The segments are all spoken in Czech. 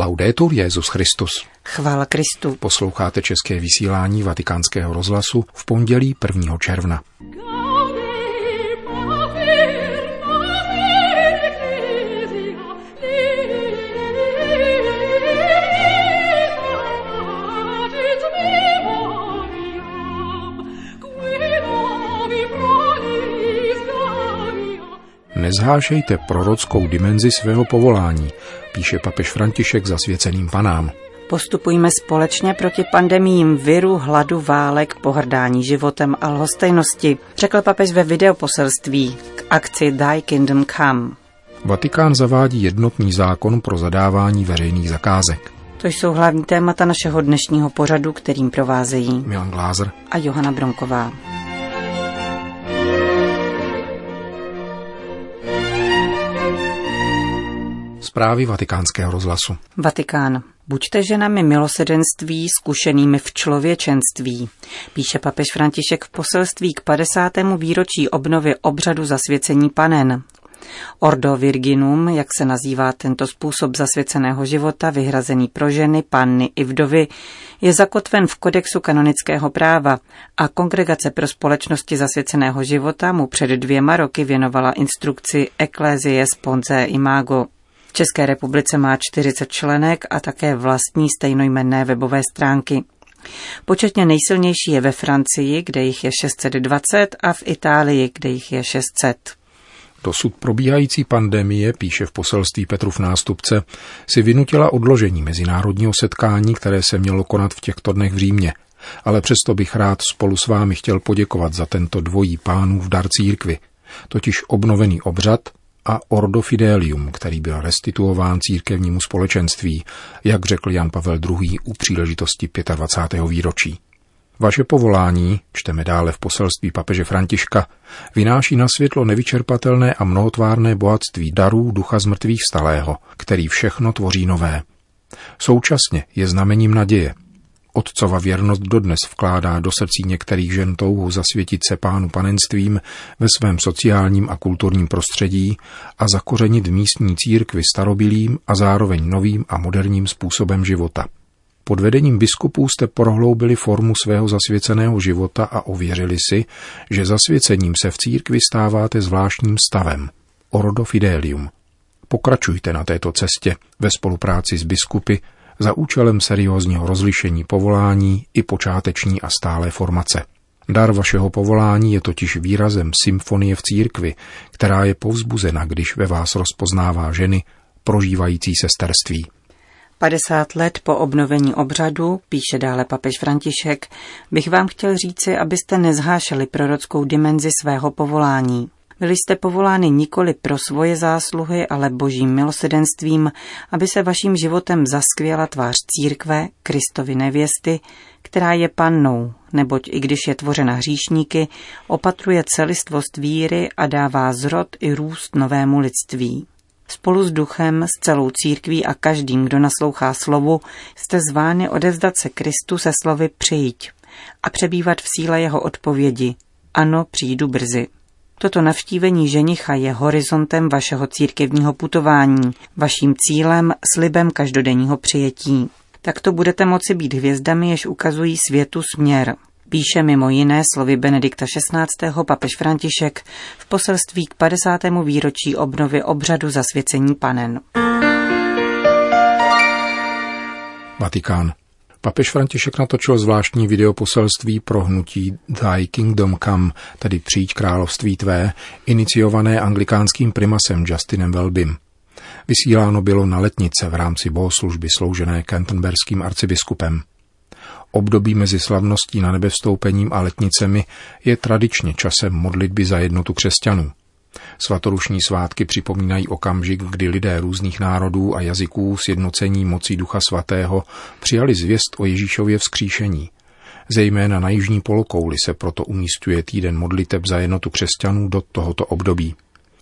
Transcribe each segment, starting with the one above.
Laudetur Jezus Christus. Chvála Kristu. Posloucháte české vysílání Vatikánského rozhlasu v pondělí 1. června. Nezhášejte prorockou dimenzi svého povolání, píše papež František zasvěceným panám. Postupujme společně proti pandemím viru, hladu, válek, pohrdání životem a lhostejnosti, řekl papež ve videoposelství k akci Thy Kingdom Come. Vatikán zavádí jednotný zákon pro zadávání veřejných zakázek. To jsou hlavní témata našeho dnešního pořadu, kterým provázejí Milan Glázer a Johana Bronková. Zprávy vatikánského rozhlasu. Vatikán. Buďte ženami milosedenství, zkušenými v člověčenství, píše papež František v poselství k 50. výročí obnovy obřadu zasvěcení panen. Ordo Virginum, jak se nazývá tento způsob zasvěceného života, vyhrazený pro ženy, panny i vdovy, je zakotven v kodexu kanonického práva a Kongregace pro společnosti zasvěceného života mu před dvěma roky věnovala instrukci Ecclesiae Sponze Imago. V České republice má 40 členek a také vlastní stejnojmenné webové stránky. Početně nejsilnější je ve Francii, kde jich je 620 a v Itálii, kde jich je 600. Dosud probíhající pandemie, píše v poselství Petrův nástupce, si vynutila odložení mezinárodního setkání, které se mělo konat v těchto dnech v Římě. Ale přesto bych rád spolu s vámi chtěl poděkovat za tento dvojí pánův dar církvy, totiž obnovený obřad a Ordo Fidelium, který byl restituován církevnímu společenství, jak řekl Jan Pavel II. u příležitosti 25. výročí. Vaše povolání, čteme dále v poselství papeže Františka, vynáší na světlo nevyčerpatelné a mnohotvárné bohatství darů ducha zmrtvých stalého, který všechno tvoří nové. Současně je znamením naděje, Otcova věrnost dodnes vkládá do srdcí některých žen touhu zasvětit se pánu panenstvím ve svém sociálním a kulturním prostředí a zakořenit místní církvy starobilým a zároveň novým a moderním způsobem života. Pod vedením biskupů jste prohloubili formu svého zasvěceného života a ověřili si, že zasvěcením se v církvi stáváte zvláštním stavem. Ordo Fidelium. Pokračujte na této cestě ve spolupráci s biskupy, za účelem seriózního rozlišení povolání i počáteční a stálé formace. Dar vašeho povolání je totiž výrazem symfonie v církvi, která je povzbuzena, když ve vás rozpoznává ženy prožívající sesterství. 50 let po obnovení obřadu, píše dále papež František, bych vám chtěl říci, abyste nezhášeli prorockou dimenzi svého povolání. Byli jste povoláni nikoli pro svoje zásluhy, ale božím milosedenstvím, aby se vaším životem zaskvěla tvář církve, Kristovy nevěsty, která je pannou, neboť i když je tvořena hříšníky, opatruje celistvost víry a dává zrod i růst novému lidství. Spolu s duchem, s celou církví a každým, kdo naslouchá slovu, jste zváni odevzdat se Kristu se slovy přijít a přebývat v síle jeho odpovědi. Ano, přijdu brzy. Toto navštívení ženicha je horizontem vašeho církevního putování, vaším cílem, slibem každodenního přijetí. Takto budete moci být hvězdami, jež ukazují světu směr. Píše mimo jiné slovy Benedikta XVI. papež František v poselství k 50. výročí obnovy obřadu zasvěcení panen. Vatikán. Papež František natočil zvláštní videoposelství pro hnutí Thy Kingdom Come, tedy Přijď království tvé, iniciované anglikánským primasem Justinem Welbym. Vysíláno bylo na letnice v rámci bohoslužby sloužené Canterberským arcibiskupem. Období mezi slavností na nebevstoupením a letnicemi je tradičně časem modlitby za jednotu křesťanů. Svatorušní svátky připomínají okamžik, kdy lidé různých národů a jazyků s jednocení mocí Ducha Svatého přijali zvěst o Ježíšově vzkříšení. Zejména na jižní polokouli se proto umístuje týden modliteb za jednotu křesťanů do tohoto období.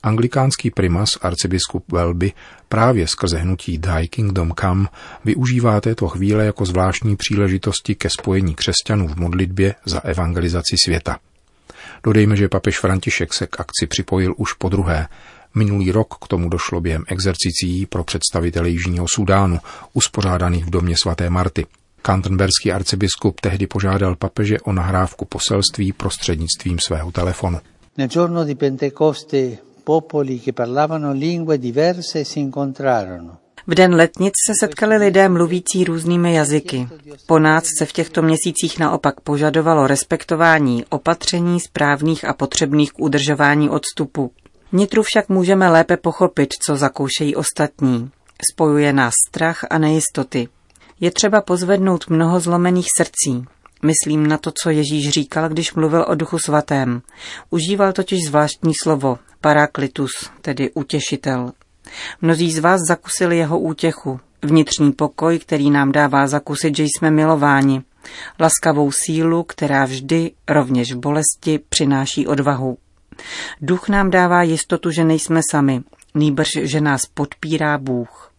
Anglikánský primas arcibiskup Welby právě skrze hnutí Thy Kingdom Come využívá této chvíle jako zvláštní příležitosti ke spojení křesťanů v modlitbě za evangelizaci světa. Dodejme, že papež František se k akci připojil už po druhé Minulý rok k tomu došlo během exercicí pro představitele Jižního Sudánu, uspořádaných v domě svaté Marty. Kantenberský arcibiskup tehdy požádal papeže o nahrávku poselství prostřednictvím svého telefonu. Nel giorno di Pentecoste popoli che parlavano lingue diverse si incontrarono. V den letnic se setkali lidé mluvící různými jazyky. Po nás se v těchto měsících naopak požadovalo respektování opatření správných a potřebných k udržování odstupu. Vnitru však můžeme lépe pochopit, co zakoušejí ostatní. Spojuje nás strach a nejistoty. Je třeba pozvednout mnoho zlomených srdcí. Myslím na to, co Ježíš říkal, když mluvil o duchu svatém. Užíval totiž zvláštní slovo, paraklitus, tedy utěšitel. Mnozí z vás zakusili jeho útěchu, vnitřní pokoj, který nám dává zakusit, že jsme milováni, laskavou sílu, která vždy, rovněž v bolesti, přináší odvahu. Duch nám dává jistotu, že nejsme sami, nýbrž, že nás podpírá Bůh.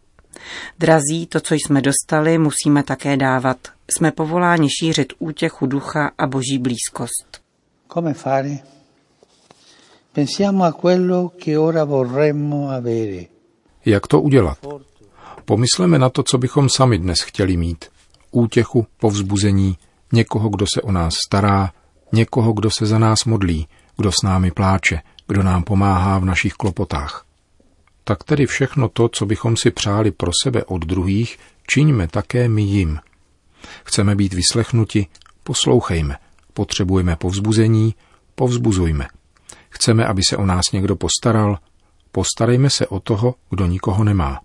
Drazí, to, co jsme dostali, musíme také dávat. Jsme povoláni šířit útěchu ducha a boží blízkost. Come fare? Pensiamo a quello che ora vorremmo avere. Jak to udělat? Pomysleme na to, co bychom sami dnes chtěli mít. Útěchu, povzbuzení, někoho, kdo se o nás stará, někoho, kdo se za nás modlí, kdo s námi pláče, kdo nám pomáhá v našich klopotách. Tak tedy všechno to, co bychom si přáli pro sebe od druhých, čiňme také my jim. Chceme být vyslechnuti, poslouchejme. Potřebujeme povzbuzení, povzbuzujme. Chceme, aby se o nás někdo postaral, postarejme se o toho, kdo nikoho nemá.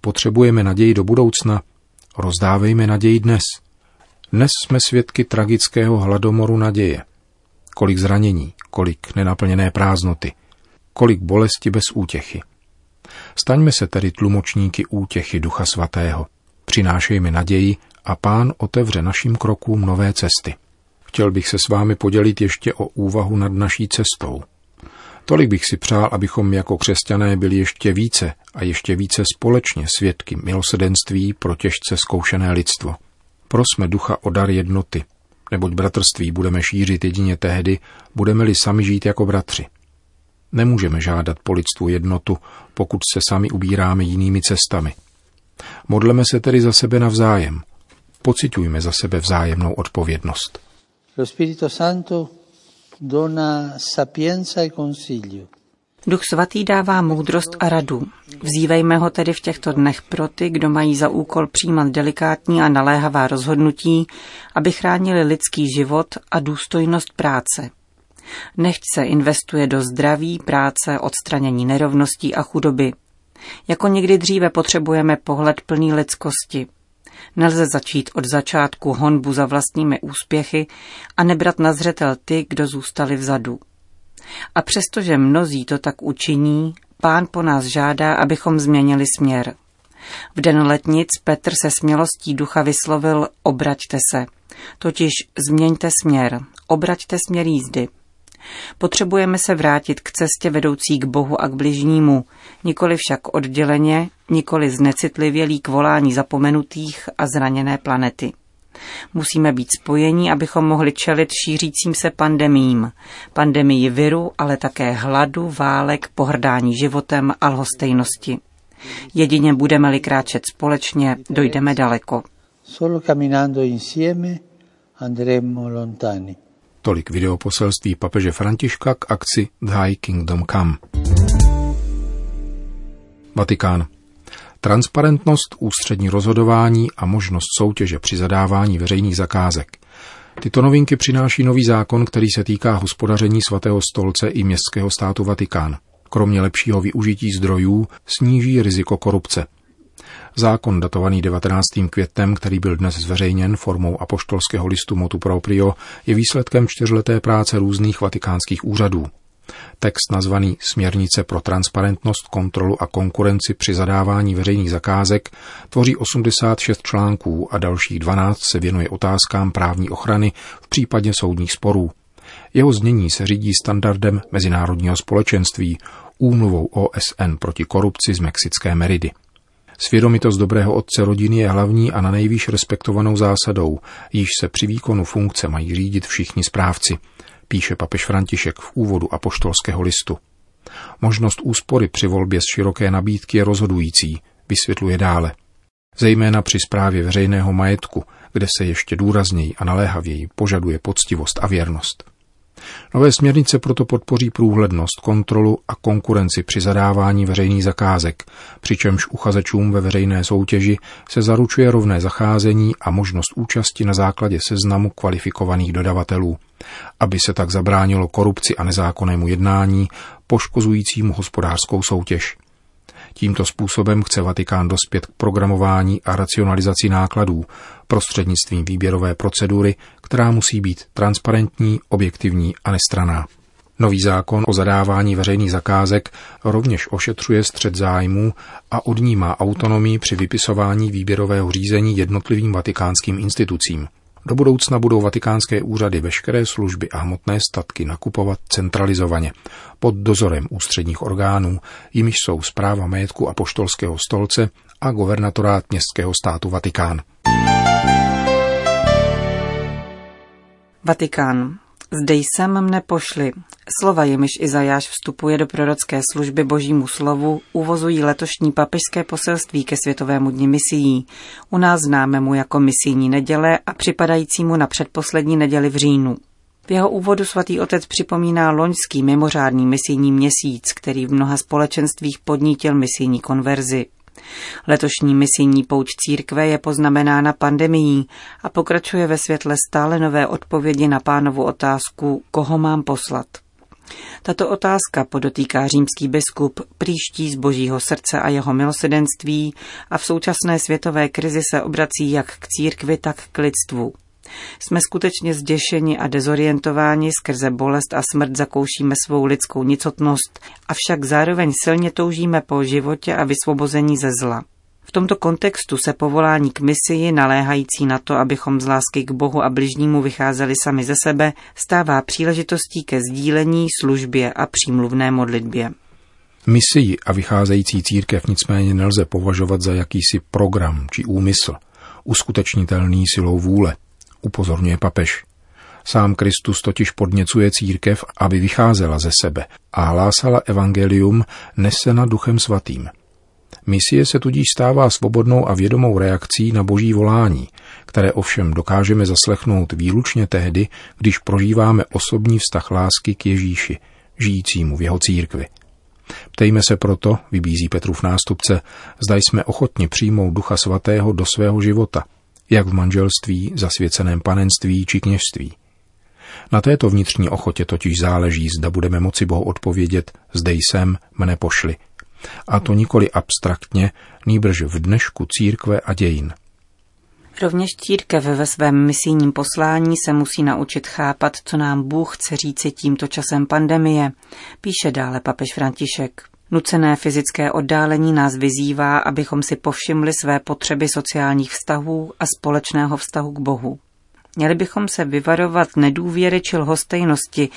Potřebujeme naději do budoucna, rozdávejme naději dnes. Dnes jsme svědky tragického hladomoru naděje. Kolik zranění, kolik nenaplněné prázdnoty, kolik bolesti bez útěchy. Staňme se tedy tlumočníky útěchy Ducha Svatého. Přinášejme naději a pán otevře našim krokům nové cesty. Chtěl bych se s vámi podělit ještě o úvahu nad naší cestou. Tolik bych si přál, abychom jako křesťané byli ještě více a ještě více společně svědky milosedenství pro těžce zkoušené lidstvo. Prosme ducha o dar jednoty, neboť bratrství budeme šířit jedině tehdy, budeme-li sami žít jako bratři. Nemůžeme žádat po lidstvu jednotu, pokud se sami ubíráme jinými cestami. Modleme se tedy za sebe navzájem. Pocitujme za sebe vzájemnou odpovědnost. Lo Spirito Santo dona sapienza e consiglio. Duch svatý dává moudrost a radu. Vzívejme ho tedy v těchto dnech pro ty, kdo mají za úkol přijímat delikátní a naléhavá rozhodnutí, aby chránili lidský život a důstojnost práce. Nechť se investuje do zdraví, práce, odstranění nerovností a chudoby. Jako někdy dříve potřebujeme pohled plný lidskosti. Nelze začít od začátku honbu za vlastními úspěchy a nebrat na zřetel ty, kdo zůstali vzadu. A přestože mnozí to tak učiní, pán po nás žádá, abychom změnili směr. V den letnic Petr se smělostí ducha vyslovil obraťte se, totiž změňte směr, obraťte směr jízdy. Potřebujeme se vrátit k cestě vedoucí k Bohu a k bližnímu, nikoli však odděleně, nikoli znecitlivělí k volání zapomenutých a zraněné planety. Musíme být spojení, abychom mohli čelit šířícím se pandemím. Pandemii viru, ale také hladu, válek, pohrdání životem a lhostejnosti. Jedině budeme-li kráčet společně, dojdeme daleko. Solo camminando insieme andremo lontani. Tolik videoposelství papeže Františka k akci Thy Kingdom Come. Vatikán. Transparentnost, ústřední rozhodování a možnost soutěže při zadávání veřejných zakázek. Tyto novinky přináší nový zákon, který se týká hospodaření svatého stolce i městského státu Vatikán. Kromě lepšího využití zdrojů sníží riziko korupce. Zákon datovaný 19. květnem, který byl dnes zveřejněn formou apoštolského listu Motu Proprio, je výsledkem čtyřleté práce různých vatikánských úřadů. Text nazvaný Směrnice pro transparentnost, kontrolu a konkurenci při zadávání veřejných zakázek tvoří 86 článků a dalších 12 se věnuje otázkám právní ochrany v případě soudních sporů. Jeho znění se řídí standardem mezinárodního společenství, úmluvou OSN proti korupci z Mexické Meridy. Svědomitost dobrého otce rodiny je hlavní a na nejvýš respektovanou zásadou, již se při výkonu funkce mají řídit všichni správci, píše papež František v úvodu apoštolského listu. Možnost úspory při volbě z široké nabídky je rozhodující, vysvětluje dále. Zejména při správě veřejného majetku, kde se ještě důrazněji a naléhavěji požaduje poctivost a věrnost. Nové směrnice proto podpoří průhlednost, kontrolu a konkurenci při zadávání veřejných zakázek, přičemž uchazečům ve veřejné soutěži se zaručuje rovné zacházení a možnost účasti na základě seznamu kvalifikovaných dodavatelů, aby se tak zabránilo korupci a nezákonnému jednání poškozujícímu hospodářskou soutěž. Tímto způsobem chce Vatikán dospět k programování a racionalizaci nákladů prostřednictvím výběrové procedury, která musí být transparentní, objektivní a nestraná. Nový zákon o zadávání veřejných zakázek rovněž ošetřuje střed zájmů a odnímá autonomii při vypisování výběrového řízení jednotlivým vatikánským institucím. Do budoucna budou vatikánské úřady veškeré služby a hmotné statky nakupovat centralizovaně pod dozorem ústředních orgánů, jimiž jsou zpráva majetku a poštolského stolce a governatorát městského státu Vatikán. Vatikán. Zde jsem mne pošli. Slova, jimiž Izajáš vstupuje do prorocké služby božímu slovu, uvozují letošní papežské poselství ke Světovému dni misií, u nás známému jako misijní neděle a připadajícímu na předposlední neděli v říjnu. V jeho úvodu svatý otec připomíná loňský mimořádný misijní měsíc, který v mnoha společenstvích podnítil misijní konverzi. Letošní misijní pouč církve je poznamenána pandemií a pokračuje ve světle stále nové odpovědi na pánovu otázku, koho mám poslat. Tato otázka podotýká římský biskup, příští z božího srdce a jeho milosedenství a v současné světové krizi se obrací jak k církvi, tak k lidstvu. Jsme skutečně zděšeni a dezorientováni, skrze bolest a smrt zakoušíme svou lidskou nicotnost, avšak zároveň silně toužíme po životě a vysvobození ze zla. V tomto kontextu se povolání k misii, naléhající na to, abychom z lásky k Bohu a bližnímu vycházeli sami ze sebe, stává příležitostí ke sdílení, službě a přímluvné modlitbě. Misii a vycházející církev nicméně nelze považovat za jakýsi program či úmysl, uskutečnitelný silou vůle upozorňuje papež. Sám Kristus totiž podněcuje církev, aby vycházela ze sebe a hlásala evangelium nesena duchem svatým. Misie se tudíž stává svobodnou a vědomou reakcí na boží volání, které ovšem dokážeme zaslechnout výlučně tehdy, když prožíváme osobní vztah lásky k Ježíši, žijícímu v jeho církvi. Ptejme se proto, vybízí Petrův nástupce, zda jsme ochotni přijmout Ducha Svatého do svého života – jak v manželství, zasvěceném panenství či kněžství. Na této vnitřní ochotě totiž záleží, zda budeme moci Bohu odpovědět, zde jsem, mne pošli. A to nikoli abstraktně, nýbrž v dnešku církve a dějin. Rovněž církev ve svém misijním poslání se musí naučit chápat, co nám Bůh chce říci tímto časem pandemie, píše dále papež František. Nucené fyzické oddálení nás vyzývá, abychom si povšimli své potřeby sociálních vztahů a společného vztahu k Bohu. Měli bychom se vyvarovat nedůvěry či lhostejnosti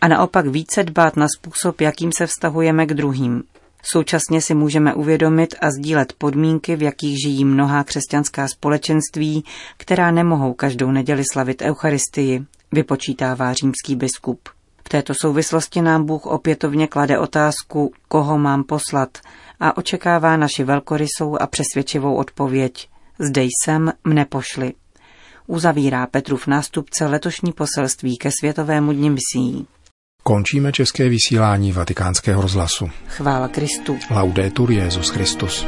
a naopak více dbát na způsob, jakým se vztahujeme k druhým. Současně si můžeme uvědomit a sdílet podmínky, v jakých žijí mnohá křesťanská společenství, která nemohou každou neděli slavit Eucharistii, vypočítává římský biskup. V této souvislosti nám Bůh opětovně klade otázku, koho mám poslat a očekává naši velkorysou a přesvědčivou odpověď. Zde jsem, mne pošli. Uzavírá Petrův nástupce letošní poselství ke Světovému dni misí. Končíme české vysílání vatikánského rozhlasu. Chvála Kristu. Laudetur Jezus Christus.